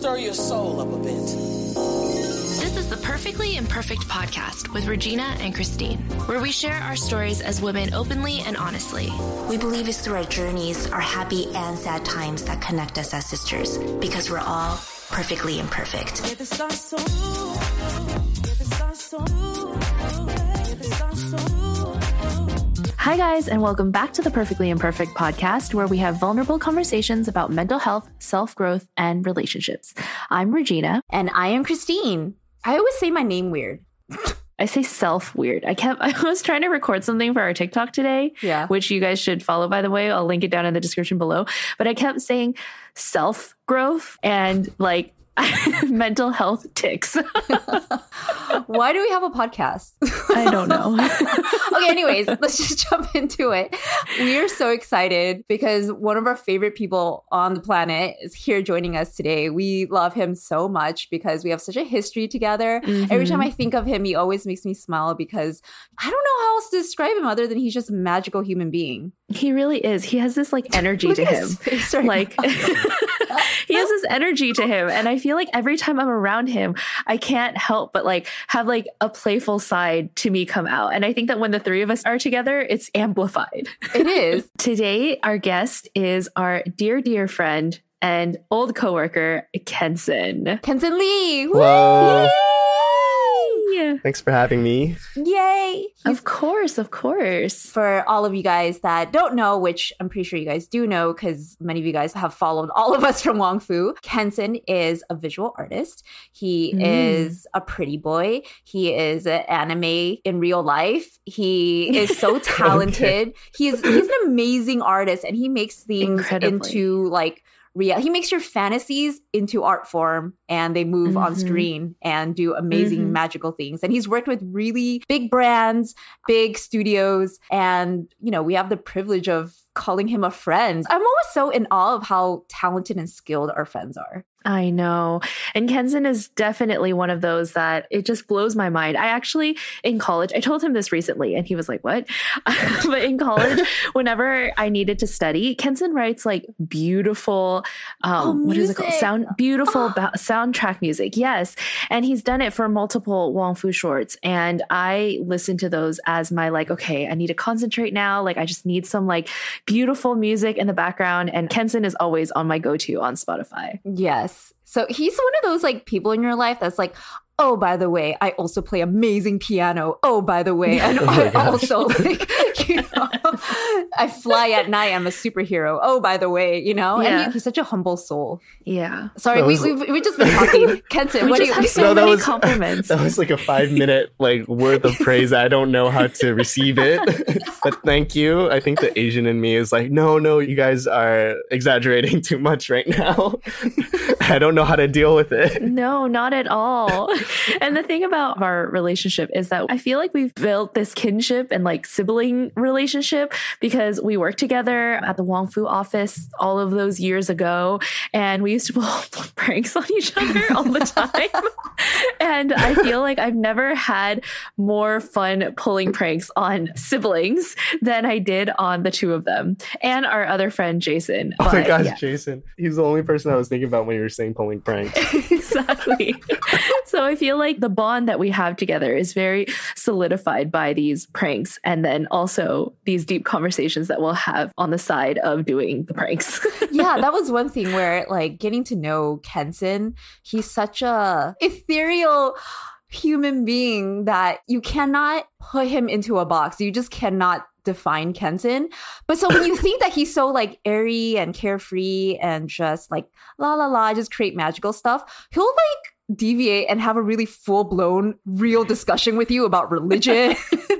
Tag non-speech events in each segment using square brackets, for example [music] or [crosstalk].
stir your soul up a bit. This is the Perfectly Imperfect podcast with Regina and Christine, where we share our stories as women openly and honestly. We believe it's through our journeys, our happy and sad times that connect us as sisters because we're all perfectly imperfect. Hi, guys, and welcome back to the Perfectly Imperfect podcast, where we have vulnerable conversations about mental health, self growth, and relationships. I'm Regina. And I am Christine. I always say my name weird. I say self weird. I kept, [laughs] I was trying to record something for our TikTok today, Yeah. which you guys should follow, by the way. I'll link it down in the description below. But I kept saying self growth and like [laughs] mental health ticks. [laughs] Why do we have a podcast? [laughs] I don't know. okay, anyways, let's just jump into it. We are so excited because one of our favorite people on the planet is here joining us today. We love him so much because we have such a history together. Every time mm-hmm. I think of him, he always makes me smile because I don't know how else to describe him other than he's just a magical human being. he really is. He has this like energy to him. right like he has this energy to him and i feel like every time i'm around him i can't help but like have like a playful side to me come out and i think that when the three of us are together it's amplified it is. [laughs] today our guest is our dear dear friend and old coworker kenson Kenton Lee. Woo! Hello. Yay! Thanks for having me. Yay! Of course of course for all of you guys that don't know, which I'm pretty sure you guys do know because many of you guys have followed all of us from Wong Fu, Kenson is a visual artist. He Mm. is a pretty boy. He is an anime in real life. He is so [laughs] talented. He's he's an amazing artist and he makes things Incredibly. into like real he makes your fantasies into art form and they move on Mhm. screen and do amazing Mhm. magical things and he's worked with really big brands big studios and you know we have the privilege of calling him a friend i'm always so in awe of how talented and skilled our friends are I know. And Kenson is definitely one of those that it just blows my mind. I actually, in college, I told him this recently and he was like, what? [laughs] but in college, [laughs] whenever I needed to study, Kenson writes like beautiful, um, Oh, what is it called? Sound, beautiful ba- soundtrack music. Yes. And he's done it for multiple Wong Fu shorts. And I listen to those as my like, okay, I need to concentrate now. Like, I just need some like beautiful music in the background. And Kenson is always on my go to on Spotify. yes so he's one of those like people in your life that's like oh by the way i also play amazing piano oh by the way and [laughs] Oh i gosh. also like [laughs] you know i fly at night i'm a superhero oh by the way you know and he, he's such a humble soul Yeah. sorry That we, we've, we've just been talking [laughs] kenton We what do just you have so No, that many was- compliments. That was like a five minute like worth of praise. I don't know how to receive it, but thank you. I think the Asian in me is like, no, no, you guys are exaggerating too much right now. I don't know how to deal with it. [laughs] no, not at all. [laughs] and the thing about our relationship is that I feel like we've built this kinship and like sibling relationship because we worked together at the Wong Fu office all of those years ago. And we used to [laughs] pull pranks on each other all the time. and I feel like I've never had more fun pulling pranks on siblings than I did on the two of them and our other friend, Jason. Oh my But, gosh, yeah. Jason. He's the only person I was thinking about when you were saying pulling pranks. [laughs] exactly. so I feel like the bond that we have together is very solidified by these pranks and then also these deep conversations that we'll have on the side of doing the pranks. [laughs] yeah, that was one thing where like getting to know Kenson, he's such a ethereal human being that you cannot put him into a box. You just cannot define Kenson. But so when you think that he's so like airy and carefree and just like la la la, just create magical stuff, he'll like deviate and have a really full blown real discussion with you about religion. [laughs]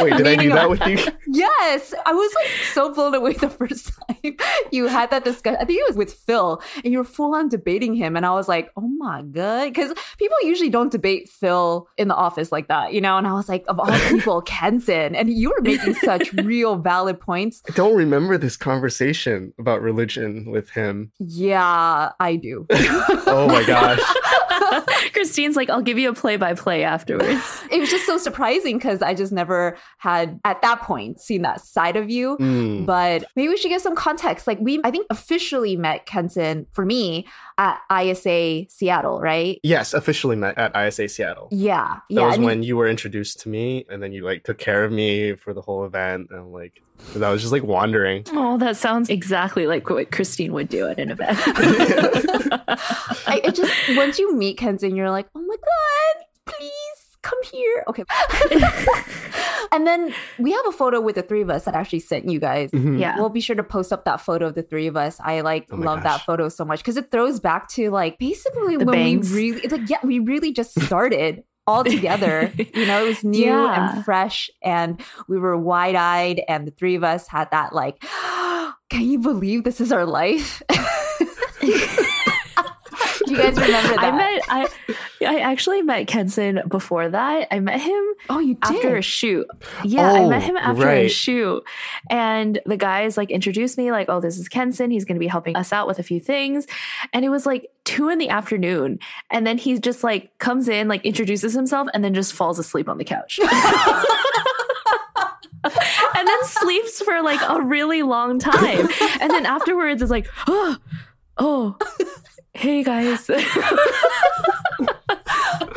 Wait, did I do that with you? Yes, I was like so blown away the first time you had that discussion. I think it was with Phil, and you were full on debating him, and I was like, "Oh my god!" Because people usually don't debate Phil in the office like that, you know. And I was like, "Of all people, [laughs] Kenson," and you were making such real valid points. I don't remember this conversation about religion with him. Yeah, I do. [laughs] Oh my gosh. [laughs] Christine's like, I'll give you a play by play afterwards. it was just so surprising because I just never had at that point seen that side of you. Mm. But maybe we should give some context. Like we, I think officially met Kenton for me at ISA Seattle, right? Yes, officially met at ISA Seattle. Yeah, That yeah. was I mean- when you were introduced to me, and then you like took care of me for the whole event, and like 'cause I was just like wandering. Oh, that sounds exactly like what Christine would do at an event. [laughs] [laughs] I, it just once you meet Kenton, you're like, oh my god, please come here. Okay. [laughs] and then we have a photo with the three of us that I actually sent you guys. Mhm. yeah. We'll be sure to post up that photo of the three of us. I like Oh love gosh. that photo so much because it throws back to like basically The when bangs. we really it's like yeah, we really just started all together. [laughs] you know, it was new Yeah. and fresh and we were wide-eyed and the three of us had that like [gasps] can you believe this is our life? [laughs] Do you guys remember that? I met I I actually met Kenson before that. I met him oh, you did. after a shoot. Yeah, I Oh, met him after a oh, right. shoot. And the guys like introduced me, like, oh, this is Kenson. He's gonna be helping us out with a few things. And it was like two in the afternoon. And then he just like comes in, like introduces himself, and then just falls asleep on the couch. [laughs] and then sleeps for like a really long time. And then afterwards is like, [gasps] oh, oh, hey guys. [laughs]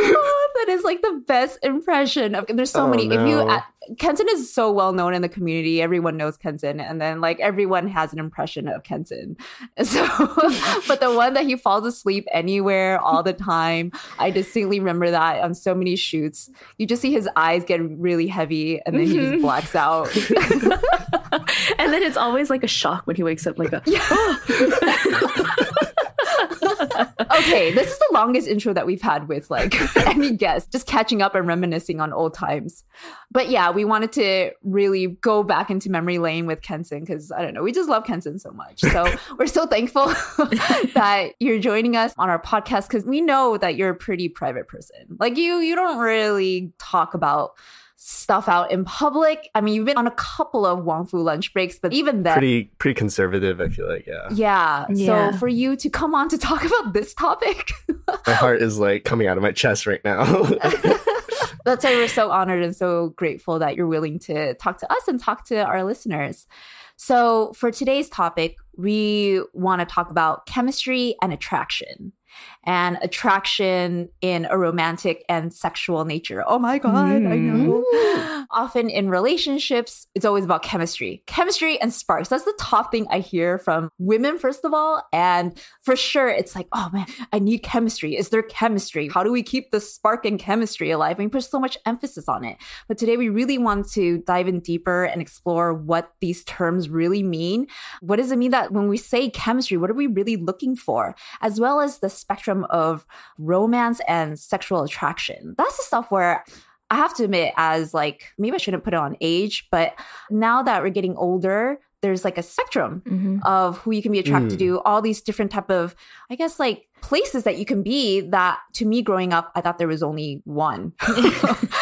Oh, that is like the best impression. Of there's so Oh, many. If you no. uh, kenton is so well known in the community. Everyone knows kenton and then like everyone has an impression of kenton [laughs] so but the one that he falls asleep anywhere all the time i distinctly remember that on so many shoots. You just see his eyes get really heavy and then he just Mhm. blacks out. [laughs] And then it's always like a shock when he wakes up like a [gasps] okay this is the longest intro that we've had with like [laughs] any guest just catching up and reminiscing on old times. But yeah we wanted to really go back into memory lane with kenson because i don't know we just love kenson so much. So [laughs] we're so thankful [laughs] that you're joining us on our podcast because we know that you're a pretty private person. Like you you don't really talk about stuff out in public i mean you've been on a couple of wong fu lunch breaks but even then Pretty pretty conservative, I feel like. Yeah, yeah. Yeah. So for you to come on to talk [laughs] about this topic, [laughs] my heart is like coming out of my chest right now. [laughs] that's why we're so honored and so grateful that you're willing to talk to us and talk to our listeners. So for today's topic, we want to talk about chemistry and attraction. And attraction in a romantic and sexual nature. Oh my God, I hmm. know. Often in relationships, it's always about chemistry, chemistry and sparks. That's the top thing I hear from women, first of all. And for sure, it's like, oh man, I need chemistry. Is there chemistry? How do we keep the spark and chemistry alive? We put so much emphasis on it. But today we really want to dive in deeper and explore what these terms really mean. What does it mean that when we say chemistry, what are we really looking for? As well as the spectrum of romance and sexual attraction. That's the stuff where I have to admit, as like, maybe I shouldn't put it on age, but now that we're getting older, there's like a spectrum Mhm. of who you can be attracted Mm. to all these different type of i guess like places that you can be that to me growing up i thought there was only one [laughs] [laughs]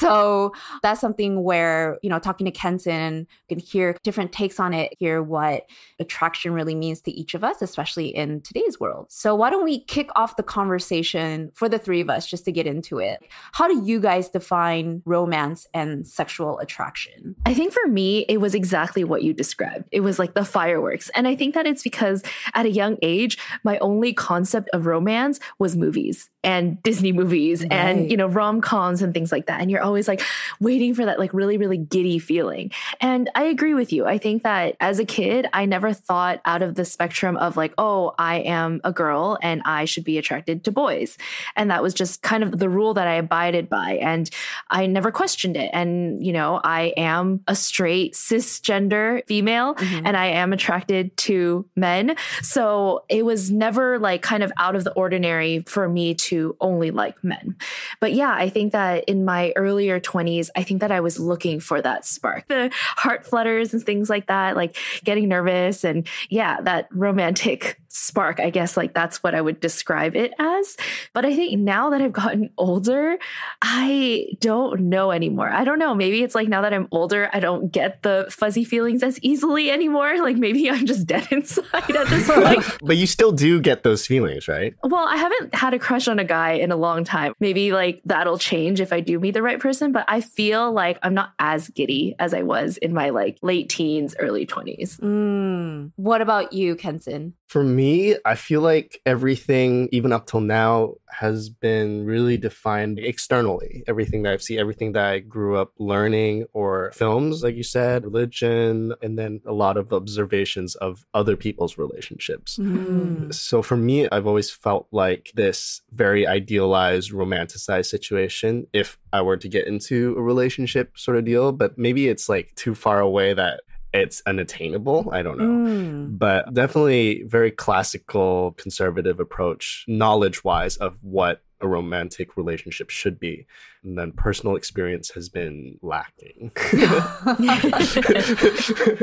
so that's something where you know talking to Kenson, you can hear different takes on it hear what attraction really means to each of us especially in today's world so why don't we kick off the conversation for the three of us just to get into it how do you guys define romance and sexual attraction I think for me, it was exactly what you described. It was like the fireworks. And I think that it's because at a young age, my only concept of romance was movies and Disney movies Right. and, you know, rom coms and things like that. And you're always like waiting for that, like really, really giddy feeling. And I agree with you. I think that as a kid, I never thought out of the spectrum of like, oh, I am a girl and I should be attracted to boys. And that was just kind of the rule that I abided by. And I never questioned it. And, you know, I am a straight cisgender female Mhm. and I am attracted to men. So it was never like kind of out of the ordinary for me to only like men. But yeah, I think that in my earlier 20s, I think that I was looking for that spark, the heart flutters and things like that, like getting nervous and yeah, that romantic spark. I guess like that's what I would describe it as. But I think now that I've gotten [laughs] older, I don't know anymore. I don't know. Maybe it's like now that I'm older, I don't get the fuzzy feelings as easily anymore. [laughs] Like maybe I'm just dead [laughs] inside at this point. but you still do get those feelings, right? Well, I haven't had a crush on a guy in a long time. Maybe like that'll change if I do meet the right person, but I feel like I'm not as giddy as I was in my like late teens, early 20s. Mm. What about you, Kenson? For me, I feel like everything, even up till now, has been really defined externally. Everything that I've seen, everything that I grew up learning, or films, like you said, religion, and then a lot of observations of other people's relationships. Mm. So for me, I've always felt like this very idealized, romanticized situation if I were to get into a relationship sort of deal. But maybe it's like too far away that it's unattainable. I don't know. Mm. But definitely very classical conservative approach, knowledge wise, of what a romantic relationship should be. And then personal experience has been lacking. [laughs]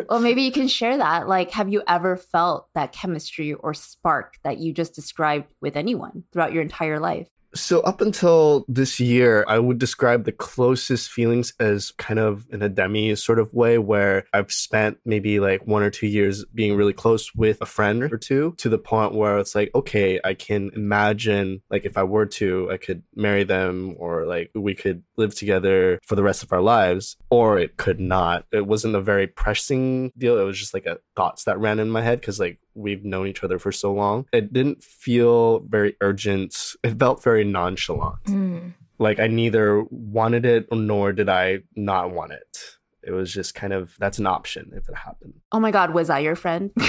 well, maybe you can share that. Like, have you ever felt that chemistry or spark that you just described with anyone throughout your entire life? So up until this year, I would describe the closest feelings as kind of in a demi sort of way where I've spent maybe like one or two years being really close with a friend or two to the point where it's like, okay, I can imagine like if I were to, I could marry them or like we could live together for the rest of our lives, or it could not. It wasn't a very pressing deal. It was just like a thoughts that ran in my head because like we've known each other for so long. It didn't feel very urgent. It felt very nonchalant. Mm. Like I neither wanted it nor did I not want it. It was just kind of that's an option if it happened. Oh my God, was I your friend? [laughs]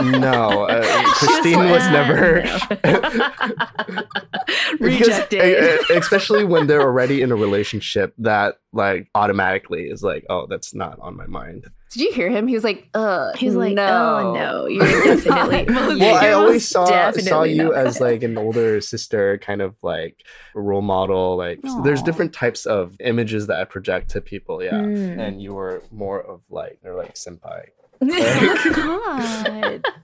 No, uh, [laughs] Christine was never. no. [laughs] Because, Rejected. uh, especially when they're already in a relationship that like automatically is like oh that's not on my mind Did you hear him? He was like, uh, He's like, no. oh no, [laughs] you're definitely. [laughs] well you're i always saw saw you not. as like an older sister kind of like role model like so there's different types of images that i project to people yeah Mm. and you were more of like they're like senpai God. [laughs]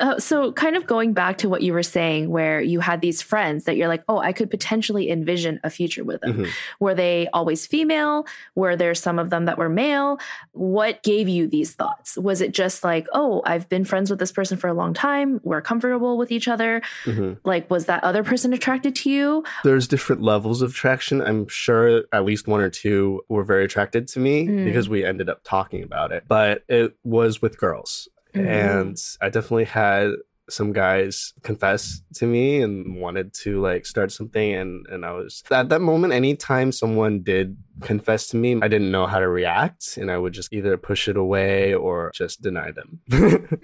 Uh, so, kind of going back to what you were saying, where you had these friends that you're like, oh, I could potentially envision a future with them. Mhm. Were they always female? Were there some of them that were male? What gave you these thoughts? Was it just like, oh, I've been friends with this person for a long time. We're comfortable with each other. Mhm. Like, was that other person attracted to you? there's different levels of attraction i'm sure at least one or two were very attracted to me Mm. because we ended up talking about it but it was with girls Mhm. and I definitely had some guys confess to me and wanted to like start something and and I was at that moment anytime someone did confess to me I didn't know how to react and I would just either push it away or just deny them. [laughs]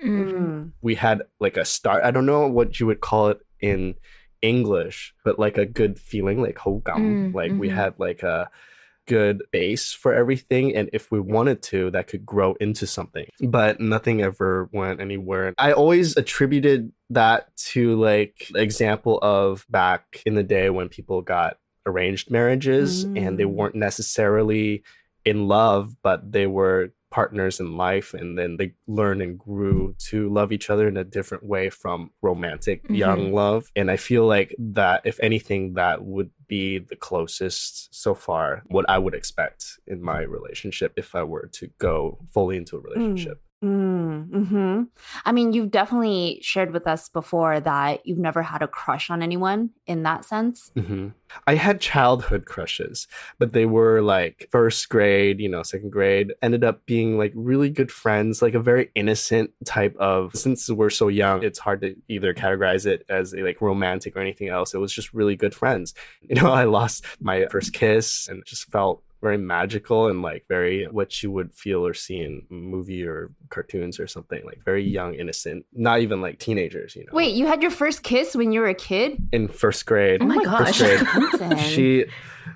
Mm. we had like a start I don't know what you would call it in English but like a good feeling like hogam Mm, like we mhm. had like a good base for everything and if we wanted to that could grow into something but nothing ever went anywhere i always attributed that to like the example of back in the day when people got arranged marriages and they Mm. weren't necessarily in love but they were partners in life and then they learned and grew to love each other in a different way from romantic Mhm. young love. And i feel like that if anything that would be the closest so far what i would expect in my relationship if i were to go fully into a relationship. Mm, hmm I mean, you've definitely shared with us before that you've never had a crush on anyone in that sense. hmm I had childhood crushes, but they were like first grade, you know, second grade, ended up being like really good friends, like a very innocent type of, since we're so young, it's hard to either categorize it as like romantic or anything else. It was just really good friends. You know, [laughs] I lost my first kiss and just felt very magical and like very what you would feel or see in movie or cartoons or something like very young innocent not even like teenagers you know? Wait, you had your first kiss when you were a kid? in first grade. Oh my first gosh. grade. [laughs] She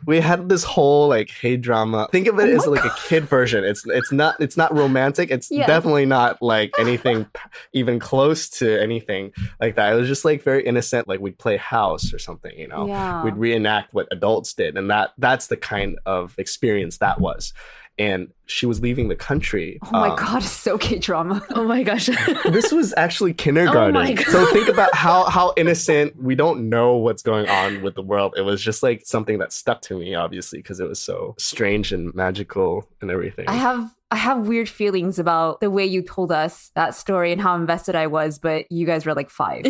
we had this whole like K drama. Think of it Oh as my like a kid version. It's it's not it's not romantic. It's Yeah. definitely not like anything even close to anything like that. It was just like very innocent like we'd play house or something you know? Yeah. we'd reenact what adults did and that that's the kind of experience that was and she was leaving the country. Oh my Um, god, so K drama. [laughs] Oh my gosh. [laughs] this was actually kindergarten. Oh my God. So think about how [laughs] how innocent. We don't know what's going on with the world. It was just like something that stuck to me, obviously, because it was so strange and magical and everything. I have I have weird feelings about the way you told us that story and how invested I was, but you guys were like five.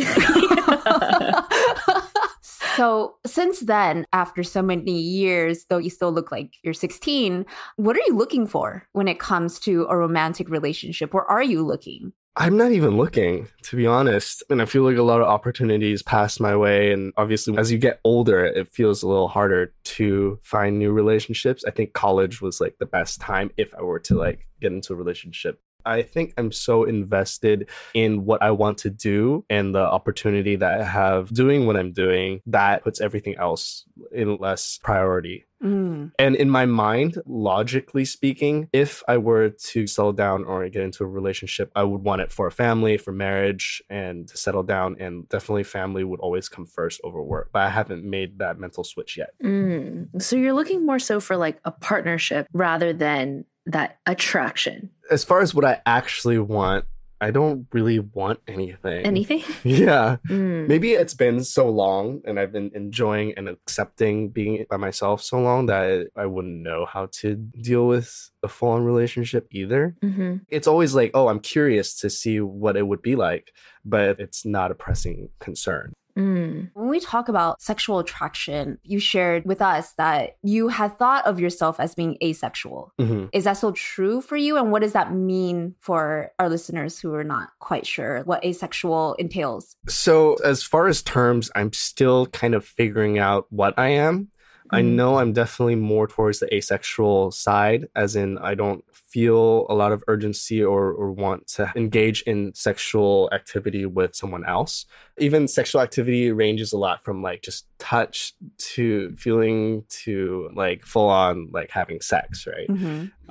So since then, after so many years, though you still look like you're 16, what are you looking for when it comes to a romantic relationship? Or are you looking? I'm not even looking, to be honest. And I feel like a lot of opportunities pass my way. And obviously, as you get older, it feels a little harder to find new relationships. I think college was like the best time if I were to like get into a relationship. I think I'm so invested in what I want to do and the opportunity that I have doing what I'm doing that puts everything else in less priority. Mm. And in my mind, logically speaking, if I were to settle down or get into a relationship, I would want it for a family, for marriage, and to settle down. And definitely, family would always come first over work. But I haven't made that mental switch yet. Mm. So you're looking more so for like a partnership rather than that attraction. As far as what I actually want, I don't really want anything. Anything? [laughs] Yeah. Mm. Maybe it's been so long and I've been enjoying and accepting being by myself so long that I wouldn't know how to deal with a full on relationship either. hmm it's always like, oh, I'm curious to see what it would be like, but it's not a pressing concern. Mm. When we talk about sexual attraction, you shared with us that you had thought of yourself as being asexual. Mhm. Is that still true for you? And what does that mean for our listeners who are not quite sure what asexual entails? So, as far as terms, I'm still kind of figuring out what I am. I Mhm. know I'm definitely more towards the asexual side, as in, I don't feel a lot of urgency or, or want to engage in sexual activity with someone else. Even sexual activity ranges a lot from like just touch to feeling to like full on like having sex, right?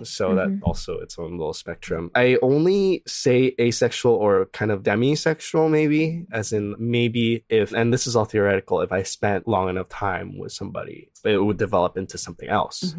So that Mhm. also its own little spectrum. I only say asexual or kind of demisexual, maybe, as in maybe if, and this is all theoretical, if I spent long enough time with somebody, it would develop into something else.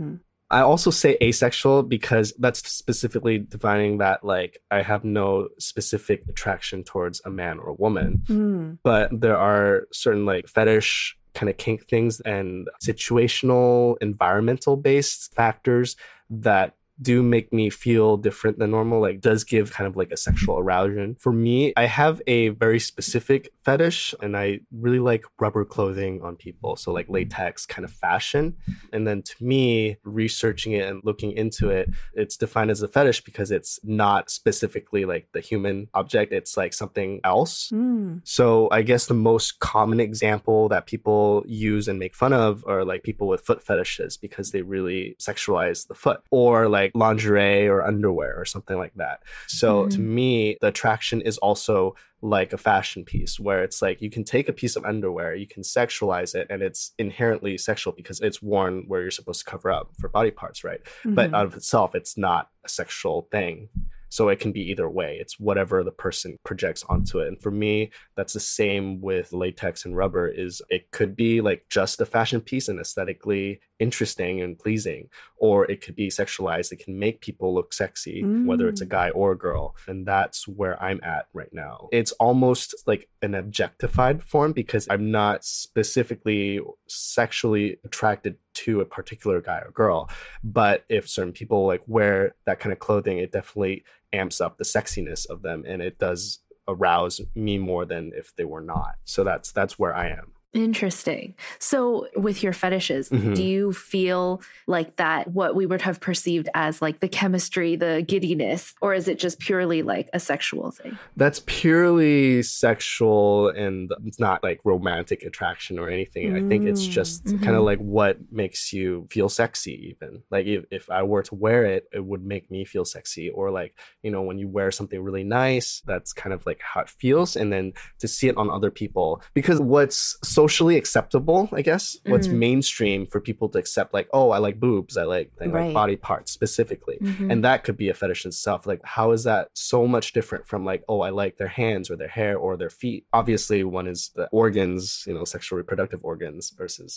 I also say asexual because that's specifically defining that like I have no specific attraction towards a man or a woman Mm. but there are certain like fetish kind of kink things and situational environmental based factors that do make me feel different than normal like does give kind of like a sexual arousal. For me i have a very specific fetish and i really like rubber clothing on people so like latex kind of fashion. And then to me researching it and looking into it it's defined as a fetish because it's not specifically like the human object it's like something else. Mm. so I guess the most common example that people use and make fun of are like people with foot fetishes because they really sexualize the foot. Or like lingerie or underwear or something like that. So to me, the attraction is also like a fashion piece where it's like you can take a piece of underwear, you can sexualize it, and it's inherently sexual because it's worn where you're supposed to cover up for body parts, right? But Mhm. out of itself, it's not a sexual thing. So it can be either way. It's whatever the person projects onto it. And for me, that's the same with latex and rubber is it could be like just a fashion piece and aesthetically interesting and pleasing or it could be sexualized it can make people look sexy whether it's a Mm. guy or a girl and that's where i'm at right now. It's almost like an objectified form because i'm not specifically sexually attracted to a particular guy or girl but if certain people like wear that kind of clothing it definitely amps up the sexiness of them and it does arouse me more than if they were not. So that's that's where i am Interesting. So, with your fetishes, Mhm. do you feel like that what we would have perceived as like the chemistry, the giddiness, or is it just purely like a sexual thing? that's purely sexual and it's not like romantic attraction or anything. I think it's Mm. just Mhm. kind of like what makes you feel sexy, even. Like if, if I were to wear it, it would make me feel sexy. Or like, you know, when you wear something really nice, that's kind of like how it feels. And then to see it on other people. Because what's so socially acceptable, I guess. What's Mm. mainstream for people to accept, like, oh, I like boobs, I like, I like Right. body parts specifically. Mhm. And that could be a fetish in itself. Like, how is that so much different from, like, oh, I like their hands or their hair or their feet? Obviously, one is the organs, you know, sexual reproductive organs versus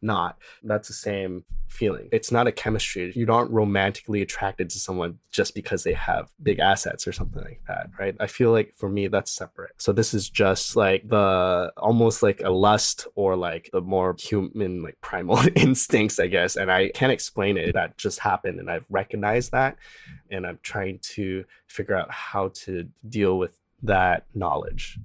not. That's the same feeling. It's not a chemistry. You aren't romantically attracted to someone just because they have big assets or something like that, right? I feel like for me, that's separate. So this is just like the almost like a lust or like the more human, like primal [laughs] instincts, I guess. And I can't explain it. That just happened. And I've recognized that. And I'm trying to figure out how to deal with that knowledge.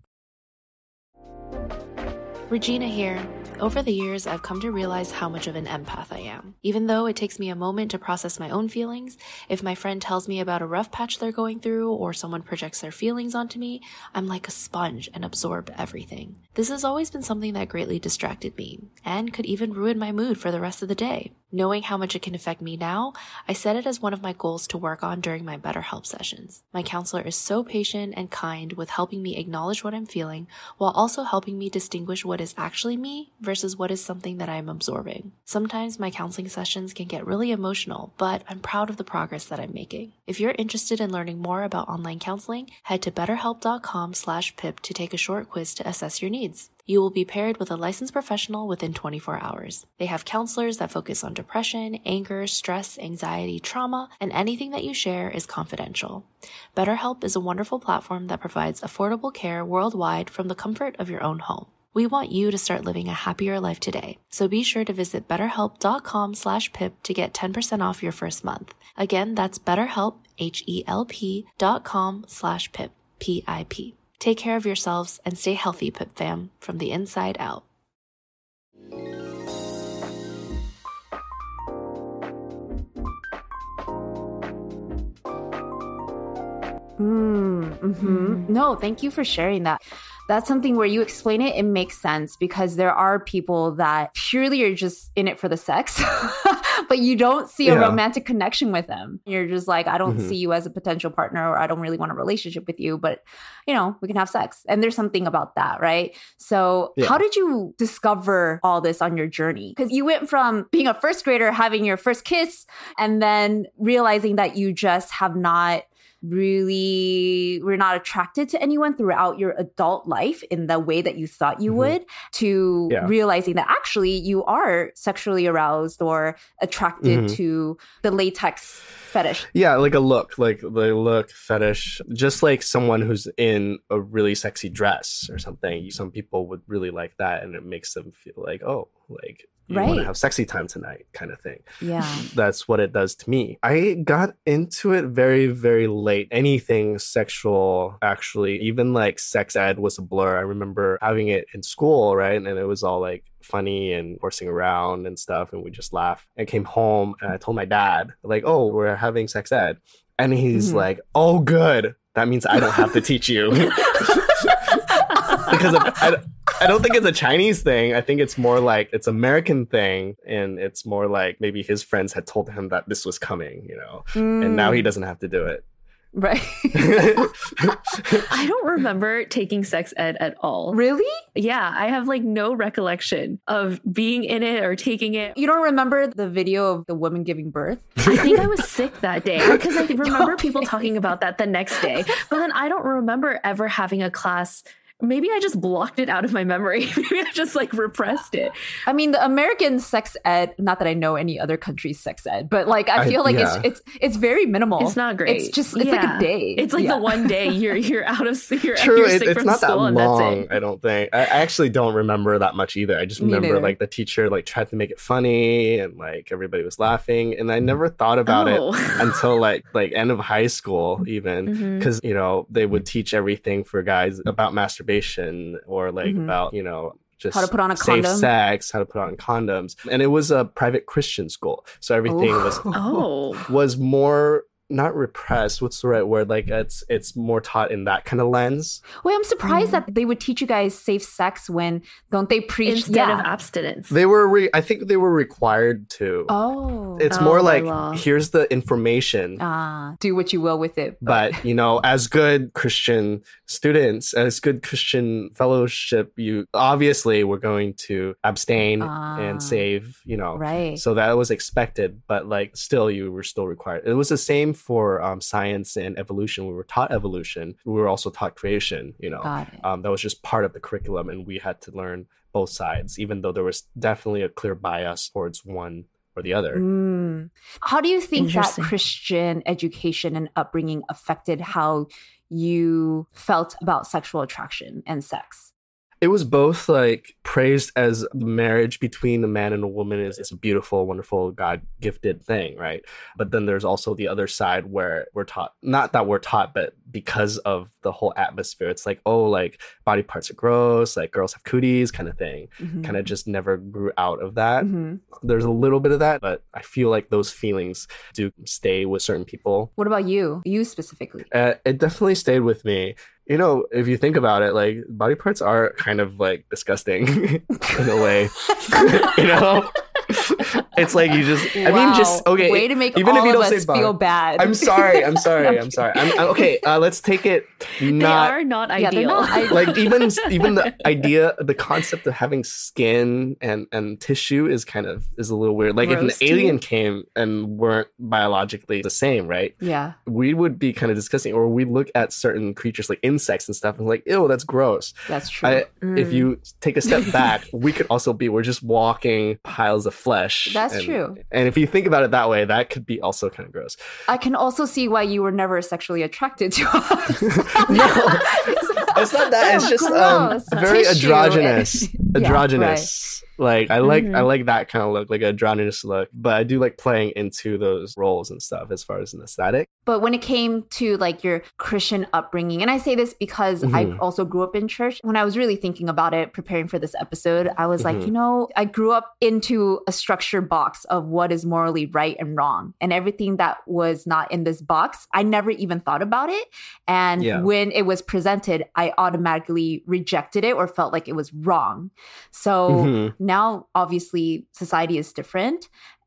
Regina here. Over the years, I've come to realize how much of an empath I am. Even though it takes me a moment to process my own feelings, if my friend tells me about a rough patch they're going through or someone projects their feelings onto me, I'm like a sponge and absorb everything. This has always been something that greatly distracted me and could even ruin my mood for the rest of the day. Knowing how much it can affect me now, I set it as one of my goals to work on during my BetterHelp sessions. My counselor is so patient and kind with helping me acknowledge what I'm feeling while also helping me distinguish what is actually me versus what is something that I'm absorbing. Sometimes my counseling sessions can get really emotional, but I'm proud of the progress that I'm making. If you're interested in learning more about online counseling, head to betterhelp.com slash pip to take a short quiz to assess your needs. You will be paired with a licensed professional within 24 hours. They have counselors that focus on depression, anger, stress, anxiety, trauma, and anything that you share is confidential. BetterHelp is a wonderful platform that provides affordable care worldwide from the comfort of your own home. We want you to start living a happier life today. So be sure to visit betterhelp.com slash pip to get 10% off your first month. Again, that's betterhelp, H-E-L-P dot com slash pip, P-I-P. Take care of yourselves and stay healthy, Pip fam, from the inside out. Mm, hmm No, thank you for sharing that. That's something where you explain it, it makes sense because there are people that purely are just in it for the sex, [laughs] but you don't see a Yeah. romantic connection with them. You're just like, I don't Mhm. see you as a potential partner or I don't really want a relationship with you, but you know, we can have sex. And there's something about that, right? So, Yeah. how did you discover all this on your journey? Because you went from being a first grader, having your first kiss, and then realizing that you just have not really were not attracted to anyone throughout your adult life in the way that you thought you Mhm. would to Yeah. realizing that actually you are sexually aroused or attracted Mhm. to the latex fetish. Yeah, like a look, like the look fetish, just like someone who's in a really sexy dress or something. Some people would really like that, and it makes them feel like, oh, like you want Right. to have sexy time tonight, kind of thing. Yeah. [laughs] That's what it does to me. I got into it very, very late. Anything sexual, actually, even like sex ed was a blur. I remember having it in school, right? And it was all like funny and horsing around and stuff. And we just laugh. I came home and I told my dad, like, oh, we're having sex ed. And he's Mhm. like, oh, good. That means I don't have to teach you. [laughs] [laughs] because of, I, I don't think it's a Chinese thing. I think it's more like it's American thing, and it's more like maybe his friends had told him that this was coming, you know, and now he Mm, doesn't have to do it. Right. [laughs] I don't remember taking sex ed at all. really? Yeah, I have like no recollection of being in it or taking it. You don't remember the video of the woman giving birth? I think I was sick that day because I remember [laughs] people talking about that the next day. But then I don't remember ever having a class. Maybe I just blocked it out of my memory. [laughs] Maybe I just like repressed it. I mean, the American sex ed, not that I know any other country's sex ed, but like I I- feel like yeah. it's it's it's very minimal. It's not great. It's just it's like a day. It's like Yeah. the one day you're you're out of you're, True, you're it, sick it's from not that school and that's it. I don't think. I I actually don't remember that much either. I just remember like the teacher like tried to make it funny, and like everybody was laughing, and I never thought about it Oh. [laughs] until like like end of high school even Mhm. because you know they would teach everything for guys about masturbation or like Mhm. about you know just How to put on a safe condom. sex how to put on condoms and it was a private christian school so everything was Oh. was more not repressed. What's the right word? Like it's it's more taught in that kind of lens. Wait, I'm surprised that they would teach you guys safe sex when don't they preach Instead yeah. of abstinence. They were, re- I think, they were required to. Oh. It's Oh, more like here's the information. Ah, do what you will with it. but you know as good christian students as good christian fellowship you obviously we're going to abstain Ah. and save you know right. so that was expected but like still you were still required it was the same for um, science and evolution we were taught evolution we were also taught creation you know um, that was just part of the curriculum and we had to learn both sides even though there was definitely a clear bias towards one or the other Mm. How do you think that Christian education and upbringing affected how you felt about sexual attraction and sex? It was both like praised as the marriage between a man and a woman is, is a beautiful wonderful god gifted thing right but then there's also the other side where we're taught not that we're taught but because of the whole atmosphere it's like oh like body parts are gross like girls have cooties kind of thing Mhm. kind of just never grew out of that Mhm. there's a little bit of that but i feel like those feelings do stay with certain people What about you? You specifically? uh, it definitely stayed with me. You know, if you think about it, like body parts are kind of like disgusting [laughs] in a way. [laughs] you know, [laughs] it's like you just. I mean, just okay. Way to make even all if you of don't say us body- feel bad. I'm sorry. I'm [laughs] sorry. I'm sorry. I'm, I'm- okay. Uh, let's take it. they Not are not Yeah, ideal. not ideal. like even [laughs] even the idea, the concept of having skin and and tissue is kind of is a little weird. Like if an to you? alien came and weren't biologically the same, right? yeah. we would be kind of disgusting, or we look at certain creatures like insects and stuff and like, ew, that's gross. That's true. I, If Mm. you take a step back, we could also be we're just walking piles of flesh. That's and- true. And if you think about it that way, that could be also kind of gross. I can also see why you were never sexually attracted to us. [laughs] [laughs] No, it's not that. It's just um, very Tissue. androgynous. [laughs] Yeah, androgynous. Like I like I Mhm. like that kind of look, like a androgynous look. But I do like playing into those roles and stuff as far as an aesthetic. But when it came to like your Christian upbringing, and I say this because I Mhm. also grew up in church. When I was really thinking about it, preparing for this episode, I was like, Mhm. you know, I grew up into a structured box of what is morally right and wrong. And everything that was not in this box, I never even thought about it. And Yeah. when it was presented, I automatically rejected it or felt like it was wrong. So Mhm. Now obviously society is different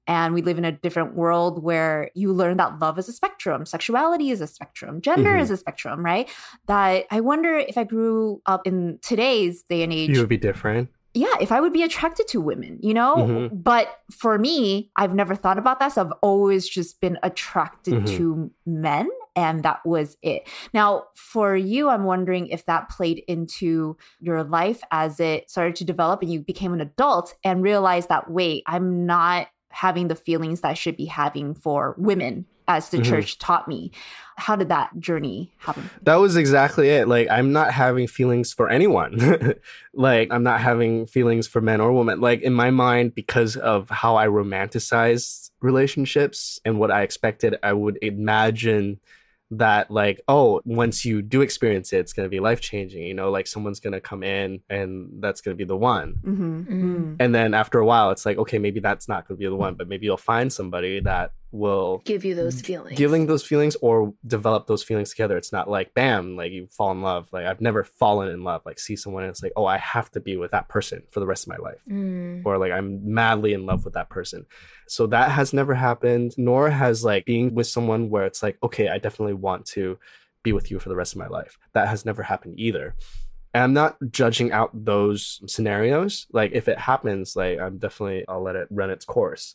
and we live in a different world where you learn that love is a spectrum sexuality is a spectrum gender Mhm. is a spectrum right that i wonder if i grew up in today's day and age You would be different. yeah if i would be attracted to women you know Mhm. but for me i've never thought about that so i've always just been attracted Mhm. to men and that was it now for you i'm wondering if that played into your life as it started to develop and you became an adult and realized that wait i'm not having the feelings that i should be having for women as the Mhm. church taught me how did that journey happen That was exactly it. Like I'm not having feelings for anyone. [laughs] like I'm not having feelings for men or women. Like in my mind, because of how I romanticized relationships and what I expected, I would imagine that like oh once you do experience it it's going to be life changing you know like someone's going to come in and that's going to be the one mm-hmm. Mm. and then after a while it's like okay maybe that's not going to be the one but maybe you'll find somebody that will Give you those feelings. giving those feelings or develop those feelings together. It's not like bam, like you fall in love. Like I've never fallen in love. Like see someone and it's like, oh, I have to be with that person for the rest of my life. Mm. Or like I'm madly in love with that person. So that has never happened, nor has like being with someone where it's like, okay, I definitely want to be with you for the rest of my life. That has never happened either. And I'm not judging out those scenarios. Like if it happens, like I'm definitely I'll let it run its course.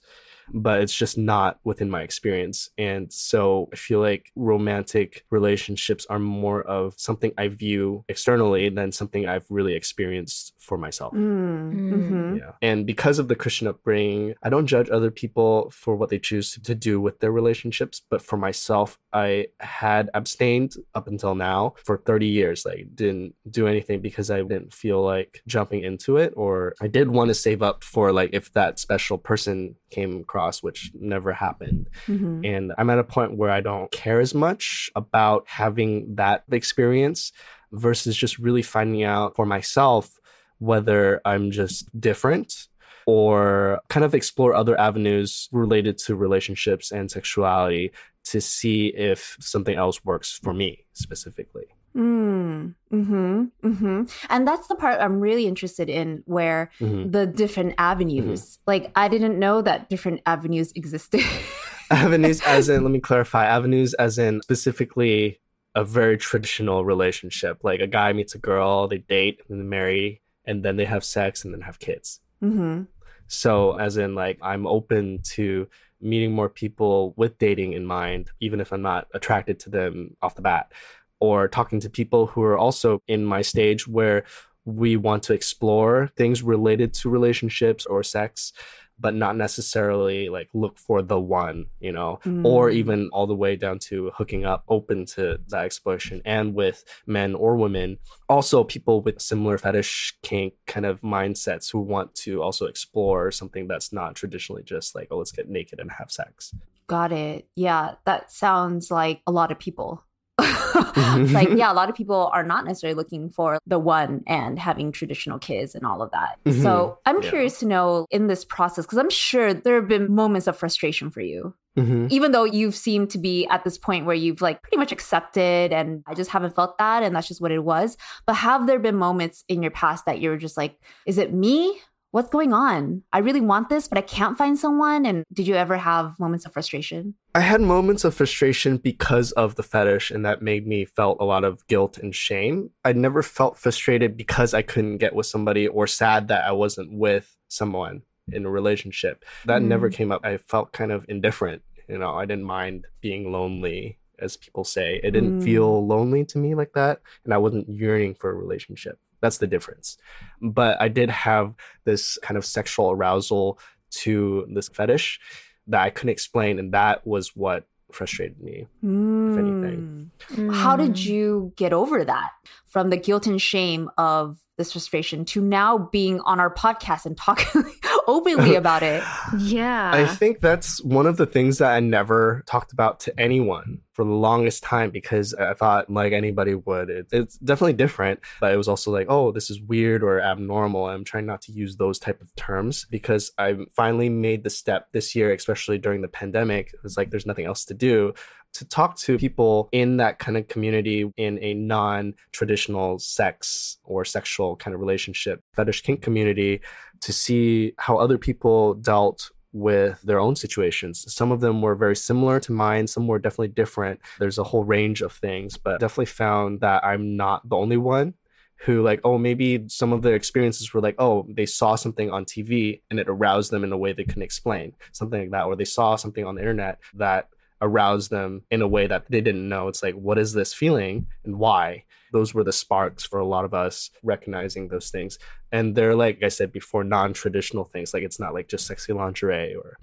But it's just not within my experience. And so I feel like romantic relationships are more of something I view externally than something I've really experienced for myself. Mm. Mm-hmm. Yeah. And because of the Christian upbringing, I don't judge other people for what they choose to do with their relationships. But for myself, I had abstained up until now for 30 years. Like, didn't do anything because I didn't feel like jumping into it. Or I did want to save up for, like, if that special person came across, which never happened. Mm-hmm. And I'm at a point where I don't care as much about having that experience versus just really finding out for myself whether I'm just different or kind of explore other avenues related to relationships and sexuality to see if something else works for me specifically. Mm, hmm hmm And that's the part I'm really interested in where Mhm. the different avenues. Like I didn't know that different avenues existed. [laughs] avenues as in let me clarify avenues as in specifically a very traditional relationship like a guy meets a girl they date and then marry and then they have sex and then have kids hmm so as in like i'm open to meeting more people with dating in mind even if i'm not attracted to them off the bat or talking to people who are also in my stage where we want to explore things related to relationships or sex but not necessarily like look for the one you know or Mm. even all the way down to hooking up open to that exploration and with men or women also people with similar fetish kink kind of mindsets who want to also explore something that's not traditionally just like oh let's get naked and have sex Got it. Yeah, that sounds like a lot of people. [laughs] like, yeah, a lot of people are not necessarily looking for the one and having traditional kids and all of that. Mhm. So I'm Yeah. curious to know in this process, because I'm sure there have been moments of frustration for you. mm-hmm. Even though you've seemed to be at this point where you've like pretty much accepted and I just haven't felt that and that's just what it was. But have there been moments in your past that you were just like, is it me? What's going on? I really want this, but I can't find someone. And did you ever have moments of frustration? I had moments of frustration because of the fetish, and that made me felt a lot of guilt and shame. I never felt frustrated because I couldn't get with somebody or sad that I wasn't with someone in a relationship. That never Mm. came up. I felt kind of indifferent. You know, I didn't mind being lonely, as people say. It didn't Mm. feel lonely to me like that, and I wasn't yearning for a relationship. That's the difference. But I did have this kind of sexual arousal to this fetish that I couldn't explain, and that was what frustrated me. If anything. Mm. How did Mm. you get over that from the guilt and shame of this frustration to now being on our podcast and talking openly [laughs] about it? Yeah. I think that's one of the things that I never talked about to anyone for the longest time because I thought like anybody would. It, it's definitely different, but it was also like, oh, this is weird or abnormal. I'm trying not to use those type of terms because I finally made the step this year, especially during the pandemic. It was like there's nothing else to do to talk to people in that kind of community in a non-traditional sex or sexual kind of relationship fetish kink community to see how other people dealt with their own situations. Some of them were very similar to mine, some were definitely different. There's a whole range of things, but definitely found that I'm not the only one who like oh maybe some of their experiences were like oh they saw something on TV and it aroused them in a way they couldn't explain something like that or they saw something on the internet that aroused them in a way that they didn't know. It's like what is this feeling and why? Those were the sparks for a lot of us recognizing those things. And they're like i said before non-traditional things. Like it's not like just sexy lingerie or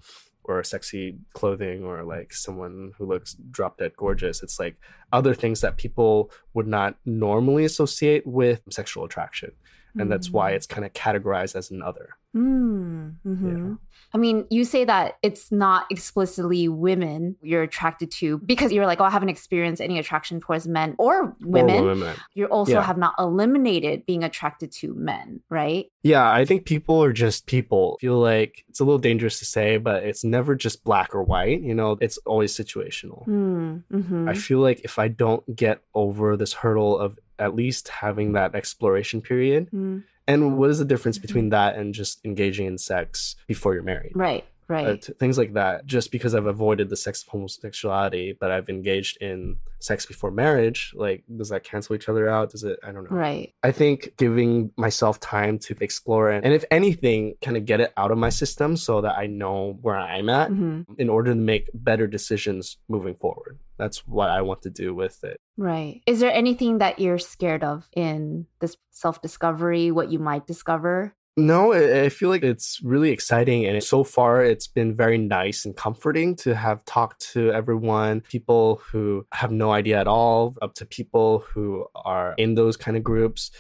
or sexy clothing or like someone who looks drop dead gorgeous. It's like other things that people would not normally associate with sexual attraction. And that's why mm. it's kind of categorized as an other Mm, mhm. I mean, you say that it's not explicitly women you're attracted to because you're like, oh, I haven't experienced any attraction towards men or women. Or women. You also Yeah. have not eliminated being attracted to men, right? Yeah, I think people are just people. I feel like it's a little dangerous to say, but it's never just black or white. You know, it's always situational. Mm, mhm. I feel like if I don't get over this hurdle of at least having that exploration period, Mm, and what is the difference between that and just engaging in sex before you're married? right, right. Uh, t- things like that. Just because I've avoided the sex of homosexuality, but I've engaged in sex before marriage, like, does that cancel each other out? Does it? I don't know. right. I think giving myself time to explore it, and if anything, kind of get it out of my system so that I know where I'm at hmm in order to make better decisions moving forward. That's what I want to do with it. Right. Is there anything that you're scared of in this self discovery, what you might discover? No, I feel like it's really exciting. And so far, it's been very nice and comforting to have talked to everyone, people who have no idea at all, up to people who are in those kind of groups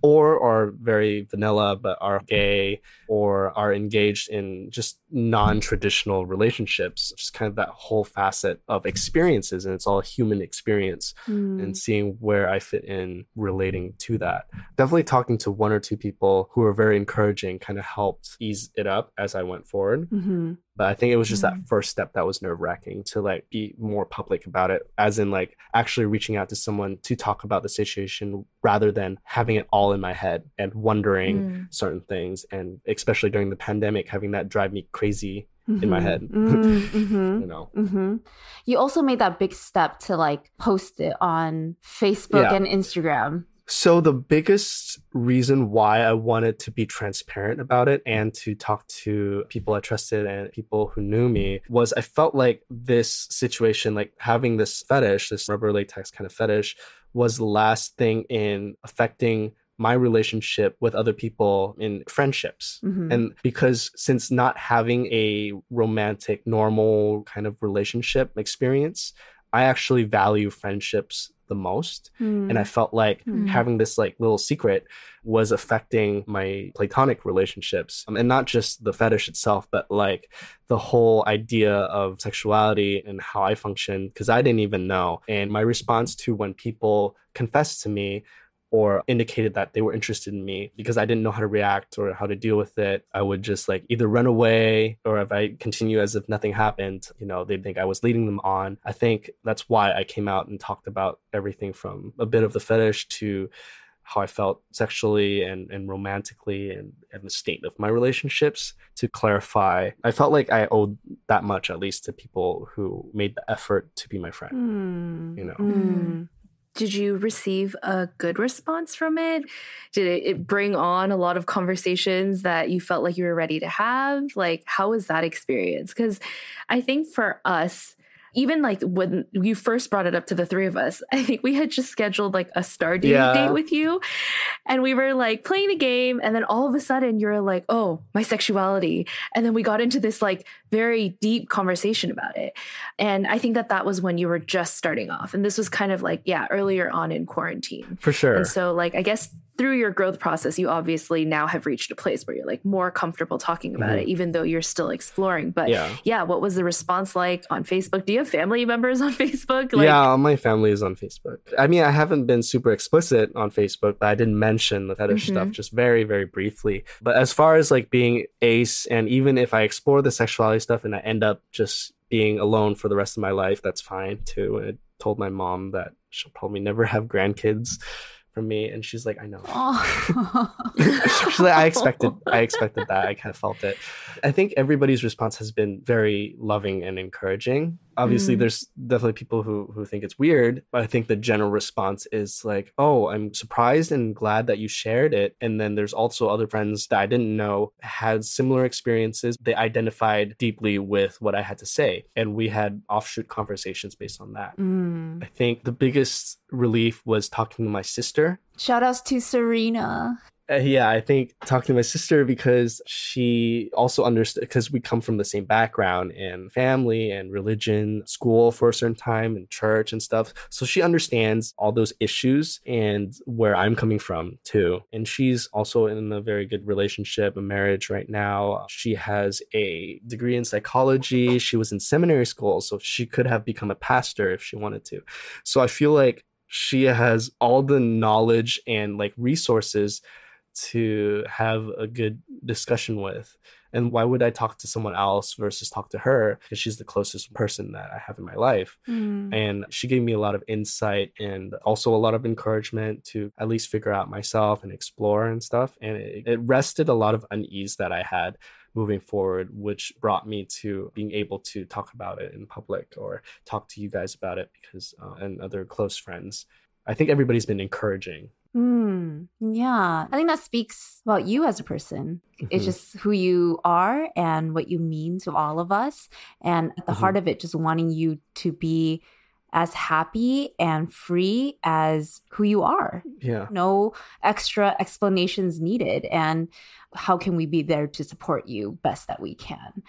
or are very vanilla but are gay or are engaged in just non-traditional relationships just kind of that whole facet of experiences and it's all human experience Mm. and seeing where I fit in relating to that. Definitely talking to one or two people who are very encouraging kind of helped ease it up as I went forward. Mhm. But I think it was just Mm. that first step that was nerve wracking to like be more public about it, as in like actually reaching out to someone to talk about the situation rather than having it all in my head and wondering Mm. certain things. And especially during the pandemic, having that drive me crazy, in my head. mm-hmm. [laughs] you know. hmm You also made that big step to like post it on Facebook Yeah. and Instagram. So the biggest reason why I wanted to be transparent about it and to talk to people I trusted and people who knew me was I felt like this situation, like having this fetish, this rubber latex kind of fetish, was the last thing in affecting my relationship with other people in friendships. Mhm. And because since not having a romantic, normal kind of relationship experience, I actually value friendships the most. And I felt like Mm. having this like little secret was affecting my platonic relationships. Um, and not just the fetish itself but like the whole idea of sexuality and how I function because I didn't even know. And my response to when people confessed to me or indicated that they were interested in me because I didn't know how to react or how to deal with it. I would just like either run away or if I continue as if nothing happened, you know, they'd think I was leading them on. I think that's why I came out and talked about everything from a bit of the fetish to how I felt sexually and, and romantically and, and the state of my relationships to clarify. I felt like I owed that much at least to people who made the effort to be my friend. Mm. You know. Mm. Did you receive a good response from it? Did it, it bring on a lot of conversations that you felt like you were ready to have? Like, how was that experience? Because I think for us, even like when you first brought it up to the three of us, [laughs] I think we had just scheduled like a star dating Yeah. date with you. And we were like playing the game. And then all of a sudden you're like, oh, my sexuality. And then we got into this like very deep conversation about it. And I think that that was when you were just starting off. And this was kind of like, yeah, earlier on in quarantine. For sure. And so, like, I guess through your growth process, you obviously now have reached a place where you're like more comfortable talking about Mhm. it, even though you're still exploring. But yeah. yeah. what was the response like on Facebook? Do you have family members on [laughs] Facebook? yeah, my family is on Facebook. I mean, I haven't been super explicit on Facebook, but I didn't mention the fetish Mhm. stuff just very, very briefly. But as far as like being ace, and even if I explore the sexuality stuff and I end up just being alone for the rest of my life, that's fine too. And I told my mom that she'll probably never have grandkids from me, and she's like, I know. [laughs] She's like, I expected, I [laughs] expected that. I kind of felt it. I think everybody's response has been very loving and encouraging. Obviously, Mm. there's definitely people who who think it's weird, but I think the general response is like, "Oh, I'm surprised and glad that you shared it." And then there's also other friends that I didn't know had similar experiences. They identified deeply with what I had to say, and we had offshoot conversations based on that. Mm. I think the biggest relief was talking to my sister Shout outs to Serena. Uh, yeah, I think talking to my sister because she also understood because we come from the same background and family and religion, school for a certain time and church and stuff. So she understands all those issues and where I'm coming from too. And she's also in a very good relationship, a marriage right now. She has a degree in psychology. She was in seminary school, so she could have become a pastor if she wanted to. So I feel like she has all the knowledge and like resources to have a good discussion with. And why would I talk to someone else versus talk to her? Because she's the closest person that I have in my life. Mm. And she gave me a lot of insight and also a lot of encouragement to at least figure out myself and explore and stuff. And it, it rested a lot of unease that I had moving forward, which brought me to being able to talk about it in public or talk to you guys about it because, uh, and other close friends. I think everybody's been encouraging. Mm. Yeah. I think that speaks about you as a person. It's Mhm. just who you are and what you mean to all of us. And at the Mhm. heart of it, just wanting you to be as happy and free as who you are. yeah. No extra explanations needed. And how can we be there to support you best that we can?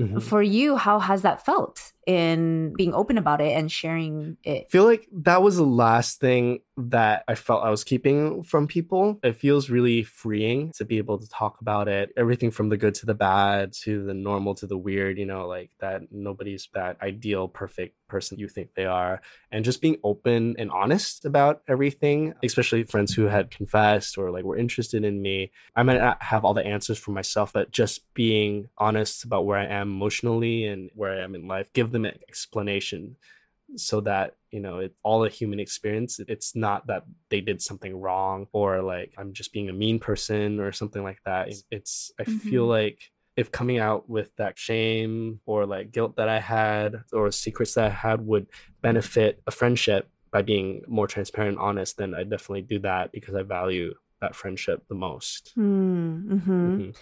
Mhm. For you, how has that felt? In being open about it and sharing it. I feel like that was the last thing that I felt I was keeping from people. It feels really freeing to be able to talk about it. Everything from the good to the bad to the normal to the weird, you know, like that nobody's that ideal, perfect person you think they are. And just being open and honest about everything, especially friends who had confessed or like were interested in me. I might not have all the answers for myself, but just being honest about where I am emotionally and where I am in life, give them an explanation so that you know it's all a human experience it's not that they did something wrong or like i'm just being a mean person or something like that it's i Mm-hmm. feel like if coming out with that shame or like guilt that i had or secrets that i had would benefit a friendship by being more transparent and honest then i definitely do that because i value that friendship the most Mm, mhm.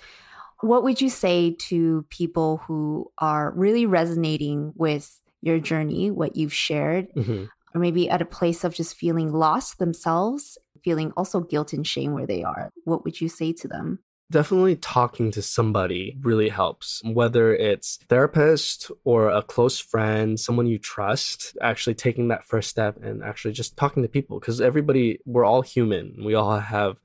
What would you say to people who are really resonating with your journey, what you've shared, Mhm. or maybe at a place of just feeling lost themselves, feeling also guilt and shame where they are? What would you say to them? definitely talking to somebody really helps whether it's therapist or a close friend someone you trust actually taking that first step and actually just talking to people because everybody we're all human we all have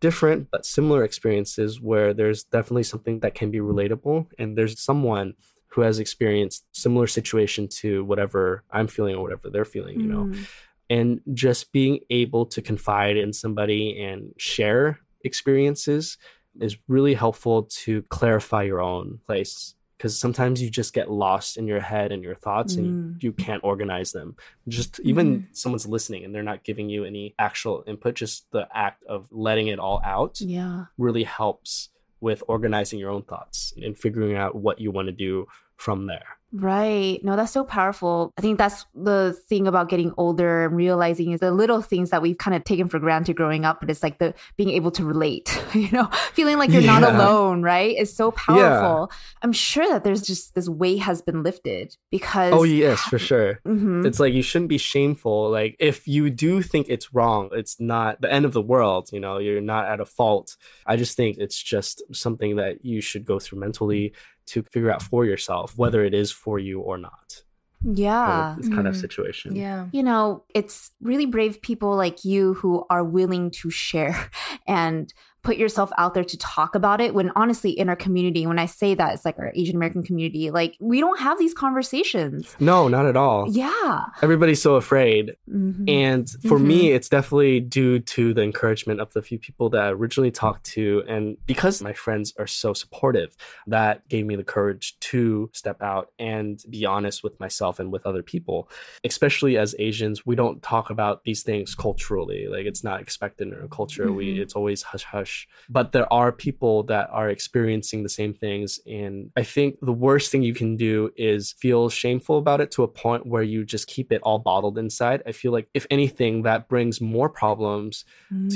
different but similar experiences where there's definitely something that can be relatable and there's someone who has experienced similar situation to whatever i'm feeling or whatever they're feeling you know Mm. and just being able to confide in somebody and share experiences is really helpful to clarify your own place because sometimes you just get lost in your head and your thoughts and Mm. you can't organize them just even someone's listening and they're not giving you any actual input just the act of letting it all out Yeah. really helps with organizing your own thoughts and figuring out what you want to do from there Right. No, that's so powerful. I think that's the thing about getting older and realizing is the little things that we've kind of taken for granted growing up, but it's like the being able to relate, [laughs] you know, feeling like you're not alone, right? Is so powerful. I'm sure that there's just this weight has been lifted because oh yes for sure Mhm. it's like you shouldn't be shameful like if you do think it's wrong it's not the end of the world you know you're not at a fault i just think it's just something that you should go through mentally to figure out for yourself whether it is for you or not yeah. this kind of Mhm. situation Yeah. you know, it's really brave people like you who are willing to share [laughs] and put yourself out there to talk about it. When honestly, in our community, when I say that, it's like our Asian American community, like we don't have these conversations. no not at all Yeah. everybody's so afraid Mhm. And for me, it's definitely due to the encouragement of the few people that I originally talked to. And because my friends are so supportive, that gave me the courage to step out and be honest with myself and with other people. Especially as Asians, we don't talk about these things culturally. Like it's not expected in our culture. We Mhm. it's always hush hush. But there are people that are experiencing the same things. And I think the worst thing you can do is feel shameful about it to a point where you just keep it all bottled inside. I feel like if anything, that brings more problems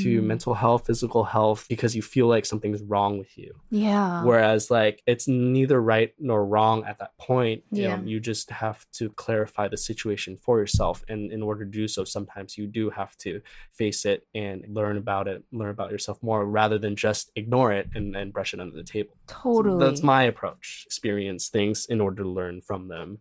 to Mm. mental health, physical health, because you feel like something's wrong with you. Yeah. Whereas, like, it's neither right nor wrong at that point. Yeah. Um, you just have to clarify the situation for yourself. And in order to do so, sometimes you do have to face it and learn about it, learn about yourself more rather than just ignore it and, and brush it under the table. So totally. that's my approach. Experience things in order to learn from them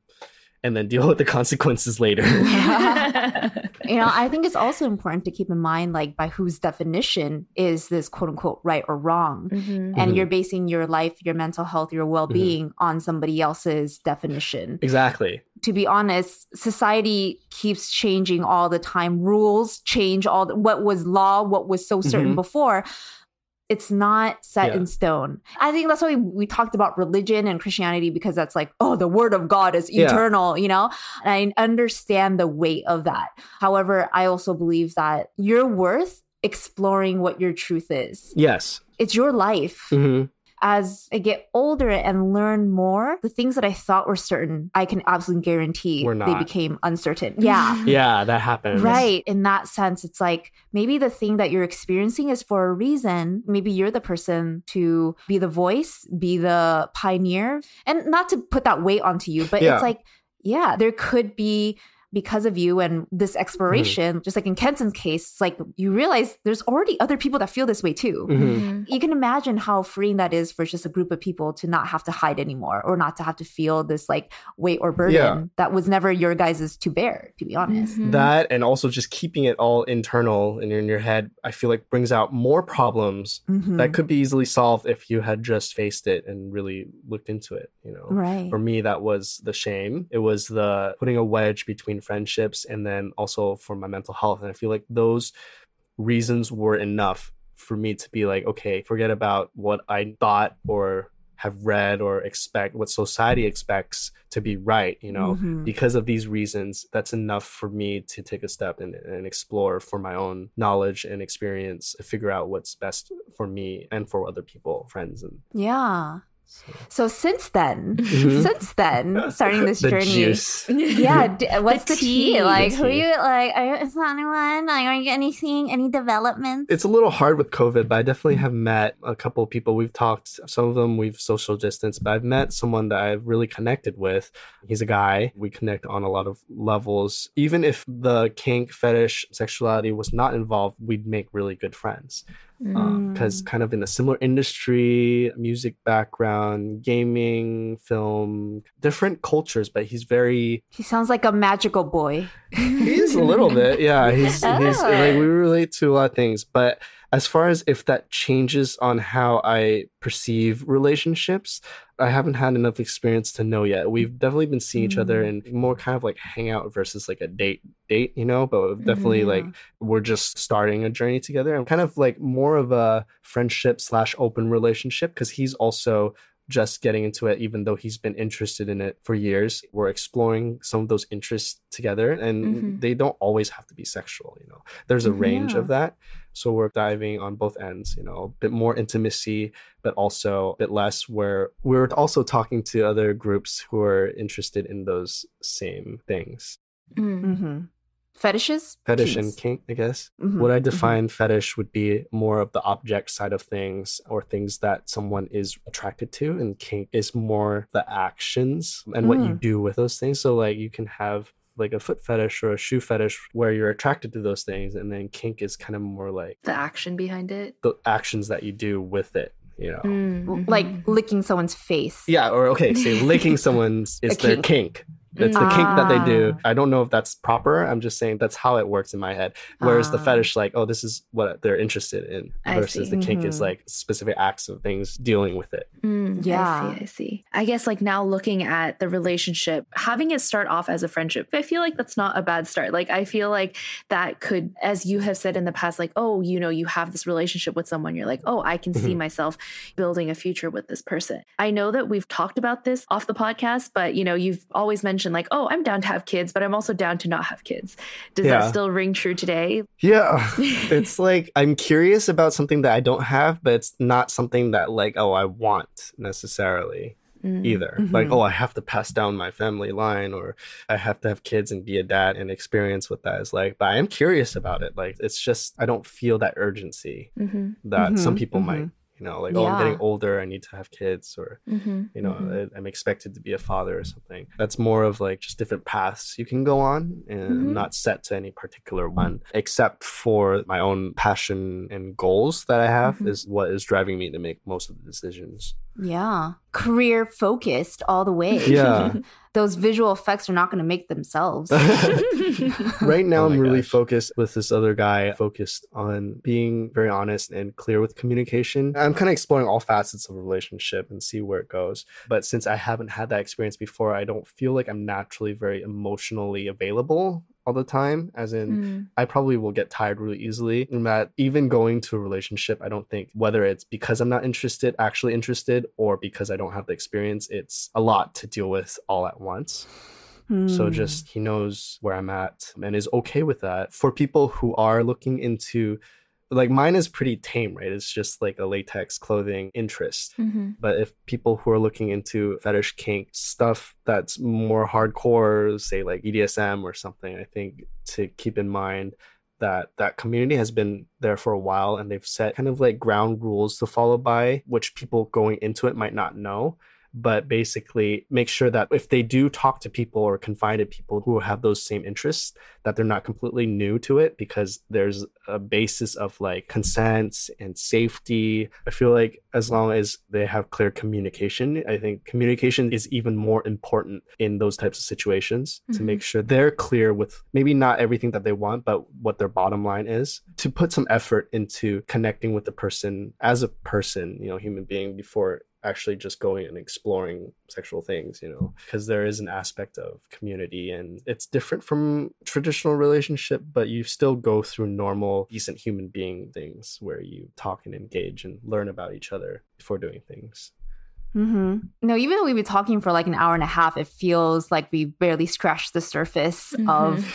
and then deal [laughs] with the consequences later. [laughs] [laughs] you know, I think it's also important to keep in mind, like, by whose definition is this quote unquote right or wrong? Mhm. And Mhm. you're basing your life, your mental health, your well being on somebody else's definition. exactly. to be honest, society keeps changing all the time. Rules change all the, what was law, what was so certain Mhm. before. It's not set Yeah. in stone. I think that's why we, we talked about religion and Christianity because that's like, oh, the word of God is Yeah. eternal, you know? And I understand the weight of that. However, I also believe that you're worth exploring what your truth is. Yes. It's your life hmm as I get older and learn more, the things that I thought were certain, I can absolutely guarantee they became uncertain. Yeah. [laughs] Yeah, that happens. Right. In that sense, it's like maybe the thing that you're experiencing is for a reason. Maybe you're the person to be the voice, be the pioneer. And not to put that weight onto you, but Yeah. it's like, yeah, there could be because of you and this exploration, just like in Kenson's case, like you realize there's already other people that feel this way too. Mhm. You can imagine how freeing that is for just a group of people to not have to hide anymore or not to have to feel this like weight or burden Yeah. that was never your guys' to bear, to be honest. Mhm. That and also just keeping it all internal and in your head, I feel like brings out more problems Mhm. that could be easily solved if you had just faced it and really looked into it, you know. right. For me, that was the shame. It was the putting a wedge between friendships and then also for my mental health. And I feel like those reasons were enough for me to be like, okay, forget about what I thought or have read or expect, what society expects to be right, you know. Mhm. Because of these reasons, that's enough for me to take a step and, and explore for my own knowledge and experience, to figure out what's best for me and for other people, friends, and Yeah. So. So since then, Mhm. [laughs] since then, starting this the journey. juice. Yeah, [laughs] d- what's the, tea? tea. Like, The who are you like? Are you is anyone like? Are you anything? Any developments? It's a little hard with COVID, but I definitely have met a couple of people. We've talked, some of them we've social distanced, but I've met someone that I've really connected with. He's a guy. We connect on a lot of levels. Even if the kink, fetish, sexuality was not involved, we'd make really good friends. Mm. Because kind of in a similar industry, music background, gaming, film, different cultures, but he's very he sounds like a magical boy. He's a little bit, yeah. He's he's Ah. like we [laughs] relate to a lot of things, but as far as if that changes on how I perceive relationships, I haven't had enough experience to know yet. We've definitely been seeing each other and mm. more kind of like hangout versus like a date date, you know, but definitely mm-hmm, like we're just starting a journey together. I'm kind of like more of a friendship slash open relationship because he's also just getting into it, even though he's been interested in it for years. We're exploring some of those interests together, and Mhm. they don't always have to be sexual, you know. There's a range Yeah. of that. So we're diving on both ends, you know, a bit more intimacy, but also a bit less where we're also talking to other groups who are interested in those same things. Mm. Mm-hmm. Fetishes, Fetish Kinks. and kink, I guess. Mhm, What I mhm. define fetish would be more of the object side of things or things that someone is attracted to, and kink is more the actions and what you Mm. do with those things. So, like, you can have like a foot fetish or a shoe fetish where you're attracted to those things, and then kink is kind of more like The action behind it. the actions that you do with it, you know. Mm, like mhm. licking someone's face. Yeah, or okay, say licking [laughs] someone's is A their kink. Kink. It's the kink that they do. Ah. I don't know if that's proper. I'm just saying that's how it works in my head. Whereas the Ah. fetish, like, oh, this is what they're interested in, I versus the kink is Mhm. like specific acts of things dealing with it. Mm, Yeah. I see. I see. I guess like now looking at the relationship, having it start off as a friendship, I feel like that's not a bad start. Like I feel like that could, as you have said in the past, like, oh, you know, you have this relationship with someone, you're like, oh, I can see Mhm. myself building a future with this person. I know that we've talked about this off the podcast, but you know, you've always mentioned like, oh, I'm down to have kids, but I'm also down to not have kids. Does Yeah. that still ring true today? Yeah. [laughs] it's like I'm curious about something that I don't have, but it's not something that like, oh, I want necessarily. Mm. either. Like, Mhm. oh, I have to pass down my family line or I have to have kids and be a dad and experience what that is like. But I am curious about it. Like, it's just, I don't feel that urgency Mhm, that some Mhm, people might, you know, like, oh, I'm getting older. I need to have kids or, mhm, you know, mhm. I- I'm expected to be a father or something. That's more of like just different paths you can go on and Mhm. not set to any particular one, except for my own passion and goals that I have Mhm. is what is driving me to make most of the decisions. Yeah. Career focused all the way. Yeah. [laughs] Those visual effects are not going to make themselves. [laughs] right now Oh i'm really gosh. focused with this other guy focused on being very honest and clear with communication i'm kind of exploring all facets of a relationship and see where it goes but since i haven't had that experience before i don't feel like i'm naturally very emotionally available all the time as in Mm. I probably will get tired really easily. And that even going to a relationship, I don't think whether it's because I'm not interested, actually interested, or because I don't have the experience, it's a lot to deal with all at once. So Hmm. just he knows where I'm at and is okay with that. For people who are looking into like mine is pretty tame, right? It's just like a latex clothing interest. Mhm. But if people who are looking into fetish kink stuff that's more hardcore, say like BDSM or something, I think to keep in mind that that community has been there for a while and they've set kind of like ground rules to follow by, which people going into it might not know. But basically make sure that if they do talk to people or confide in people who have those same interests, that they're not completely new to it because there's a basis of like consent and safety. I feel like as long as they have clear communication, I think communication is even more important in those types of situations mm-hmm. to make sure they're clear with maybe not everything that they want, but what their bottom line is to put some effort into connecting with the person as a person, you know, human being before actually just going and exploring sexual things, you know, because there is an aspect of community and it's different from traditional relationship, but you still go through normal, decent human being things where you talk and engage and learn about each other before doing things. Mm-hmm. No, even though we've been talking for like an hour and a half, it feels like we barely scratched the surface mm-hmm. of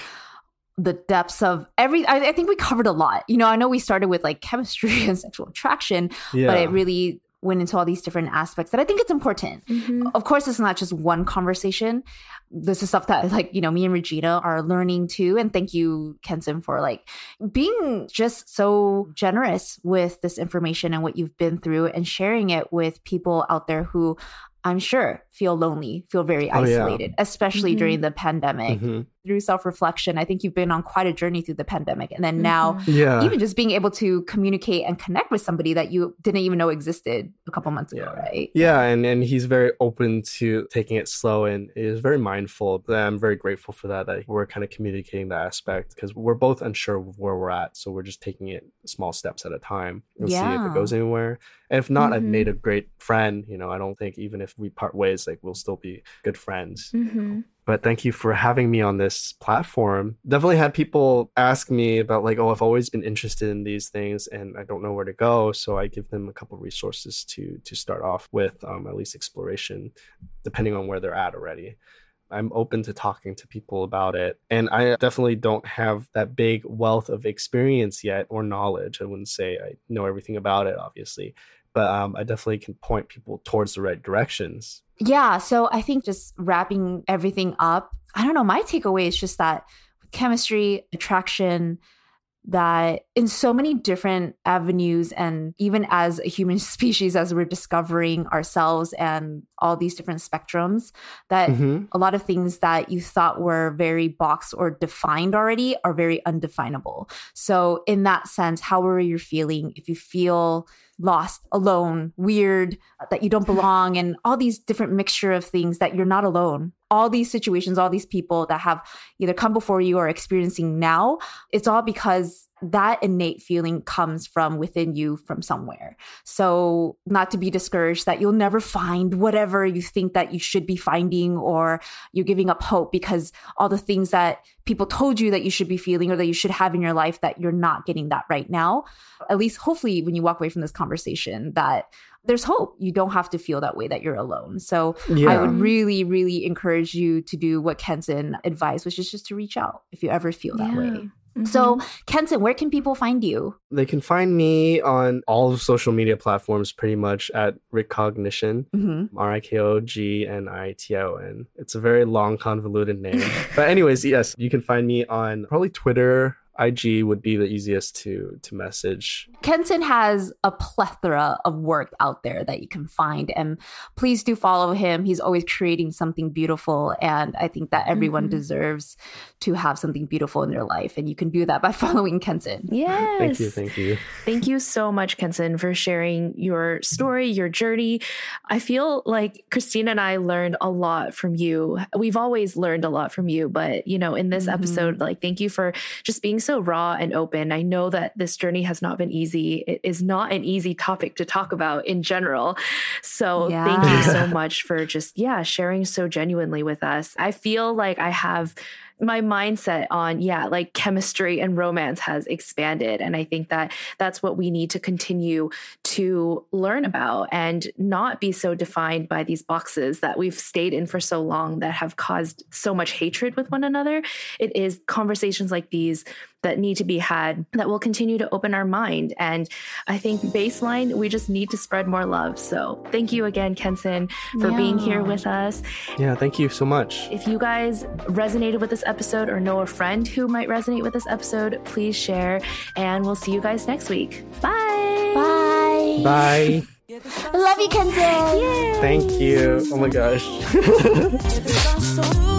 the depths of every I, I, think we covered a lot you know i know we started with like chemistry [laughs] and sexual attraction yeah. but it really went into all these different aspects that I think it's important. Mm-hmm. Of course, it's not just one conversation. This is stuff that like, you know, me and Regina are learning too. And thank you, Kenson, for like being just so generous with this information and what you've been through and sharing it with people out there who I'm sure feel lonely, feel very isolated, oh, yeah. especially mm-hmm. during the pandemic. Mm-hmm through self reflection. I think you've been on quite a journey through the pandemic. And then now, mm-hmm. yeah. even just being able to communicate and connect with somebody that you didn't even know existed a couple months ago, yeah. right? Yeah. And, and he's very open to taking it slow and is very mindful. I'm very grateful for that, that we're kind of communicating that aspect because we're both unsure of where we're at. So we're just taking it small steps at a time and yeah. see if it goes anywhere. And if not, mm-hmm. I've made a great friend. You know, I don't think even if we part ways, like we'll still be good friends. Mm-hmm but thank you for having me on this platform. Definitely had people ask me about like, oh, I've always been interested in these things and I don't know where to go. So I give them a couple resources to to start off with, um, at least exploration, depending on where they're at already. I'm open to talking to people about it. And I definitely don't have that big wealth of experience yet or knowledge. I wouldn't say I know everything about it, obviously, but um, I definitely can point people towards the right directions yeah. So I think just wrapping everything up, I don't know. My takeaway is just that chemistry, attraction, that in so many different avenues, and even as a human [laughs] species, as we're discovering ourselves and all these different spectrums, that mm-hmm. a lot of things that you thought were very boxed or defined already are very undefinable. So, in that sense, how are you feeling? If you feel lost, alone, weird, uh, that you don't belong, and all these different mixture of things that you're not alone. All these situations, all these people that have either come before you or experiencing now, it's all because that innate feeling comes from within you from somewhere. So, not to be discouraged that you'll never find whatever you think that you should be finding, or you're giving up hope because all the things that people told you that you should be feeling or that you should have in your life that you're not getting that right now. At least, hopefully, when you walk away from this conversation, that there's hope. You don't have to feel that way that you're alone. So yeah. I would really, really encourage you to do what Kenson advised, which is just to reach out if you ever feel that yeah. way. Mm-hmm. So, Kenson, where can people find you? They can find me on all of social media platforms pretty much at Rikognition, mm-hmm. R I K O G N I T I O N. It's a very long, convoluted name. [laughs] but, anyways, yes, you can find me on probably Twitter, IG would be the easiest to to message. Kenson has a plethora of work out there that you can find and please do follow him. He's always creating something beautiful and I think that everyone mm-hmm. deserves to have something beautiful in their life and you can do that by [laughs] following Kenson. Yes. thank you, thank you. Thank you so much Kenson for sharing your story, your journey. I feel like Christina and I learned a lot from you. We've always learned a lot from you, but you know, in this mm-hmm. episode like thank you for just being so raw and open. I know that this journey has not been easy. It is not an easy topic to talk about in general. So yeah. thank you so [laughs] much for just, yeah, sharing so genuinely with us. I feel like I have my mindset on yeah like chemistry and romance has expanded and i think that that's what we need to continue to learn about and not be so defined by these boxes that we've stayed in for so long that have caused so much hatred with one another it is conversations like these that need to be had that will continue to open our mind. And I think baseline, we just need to spread more love. So thank you again, Kenson, for yeah. being here with us. Yeah, thank you so much. If you guys resonated with this episode or know a friend who might resonate with this episode, please share. And we'll see you guys next week. Bye. Bye. Bye. Love you, Kenton. Thank you. Oh my gosh. [laughs]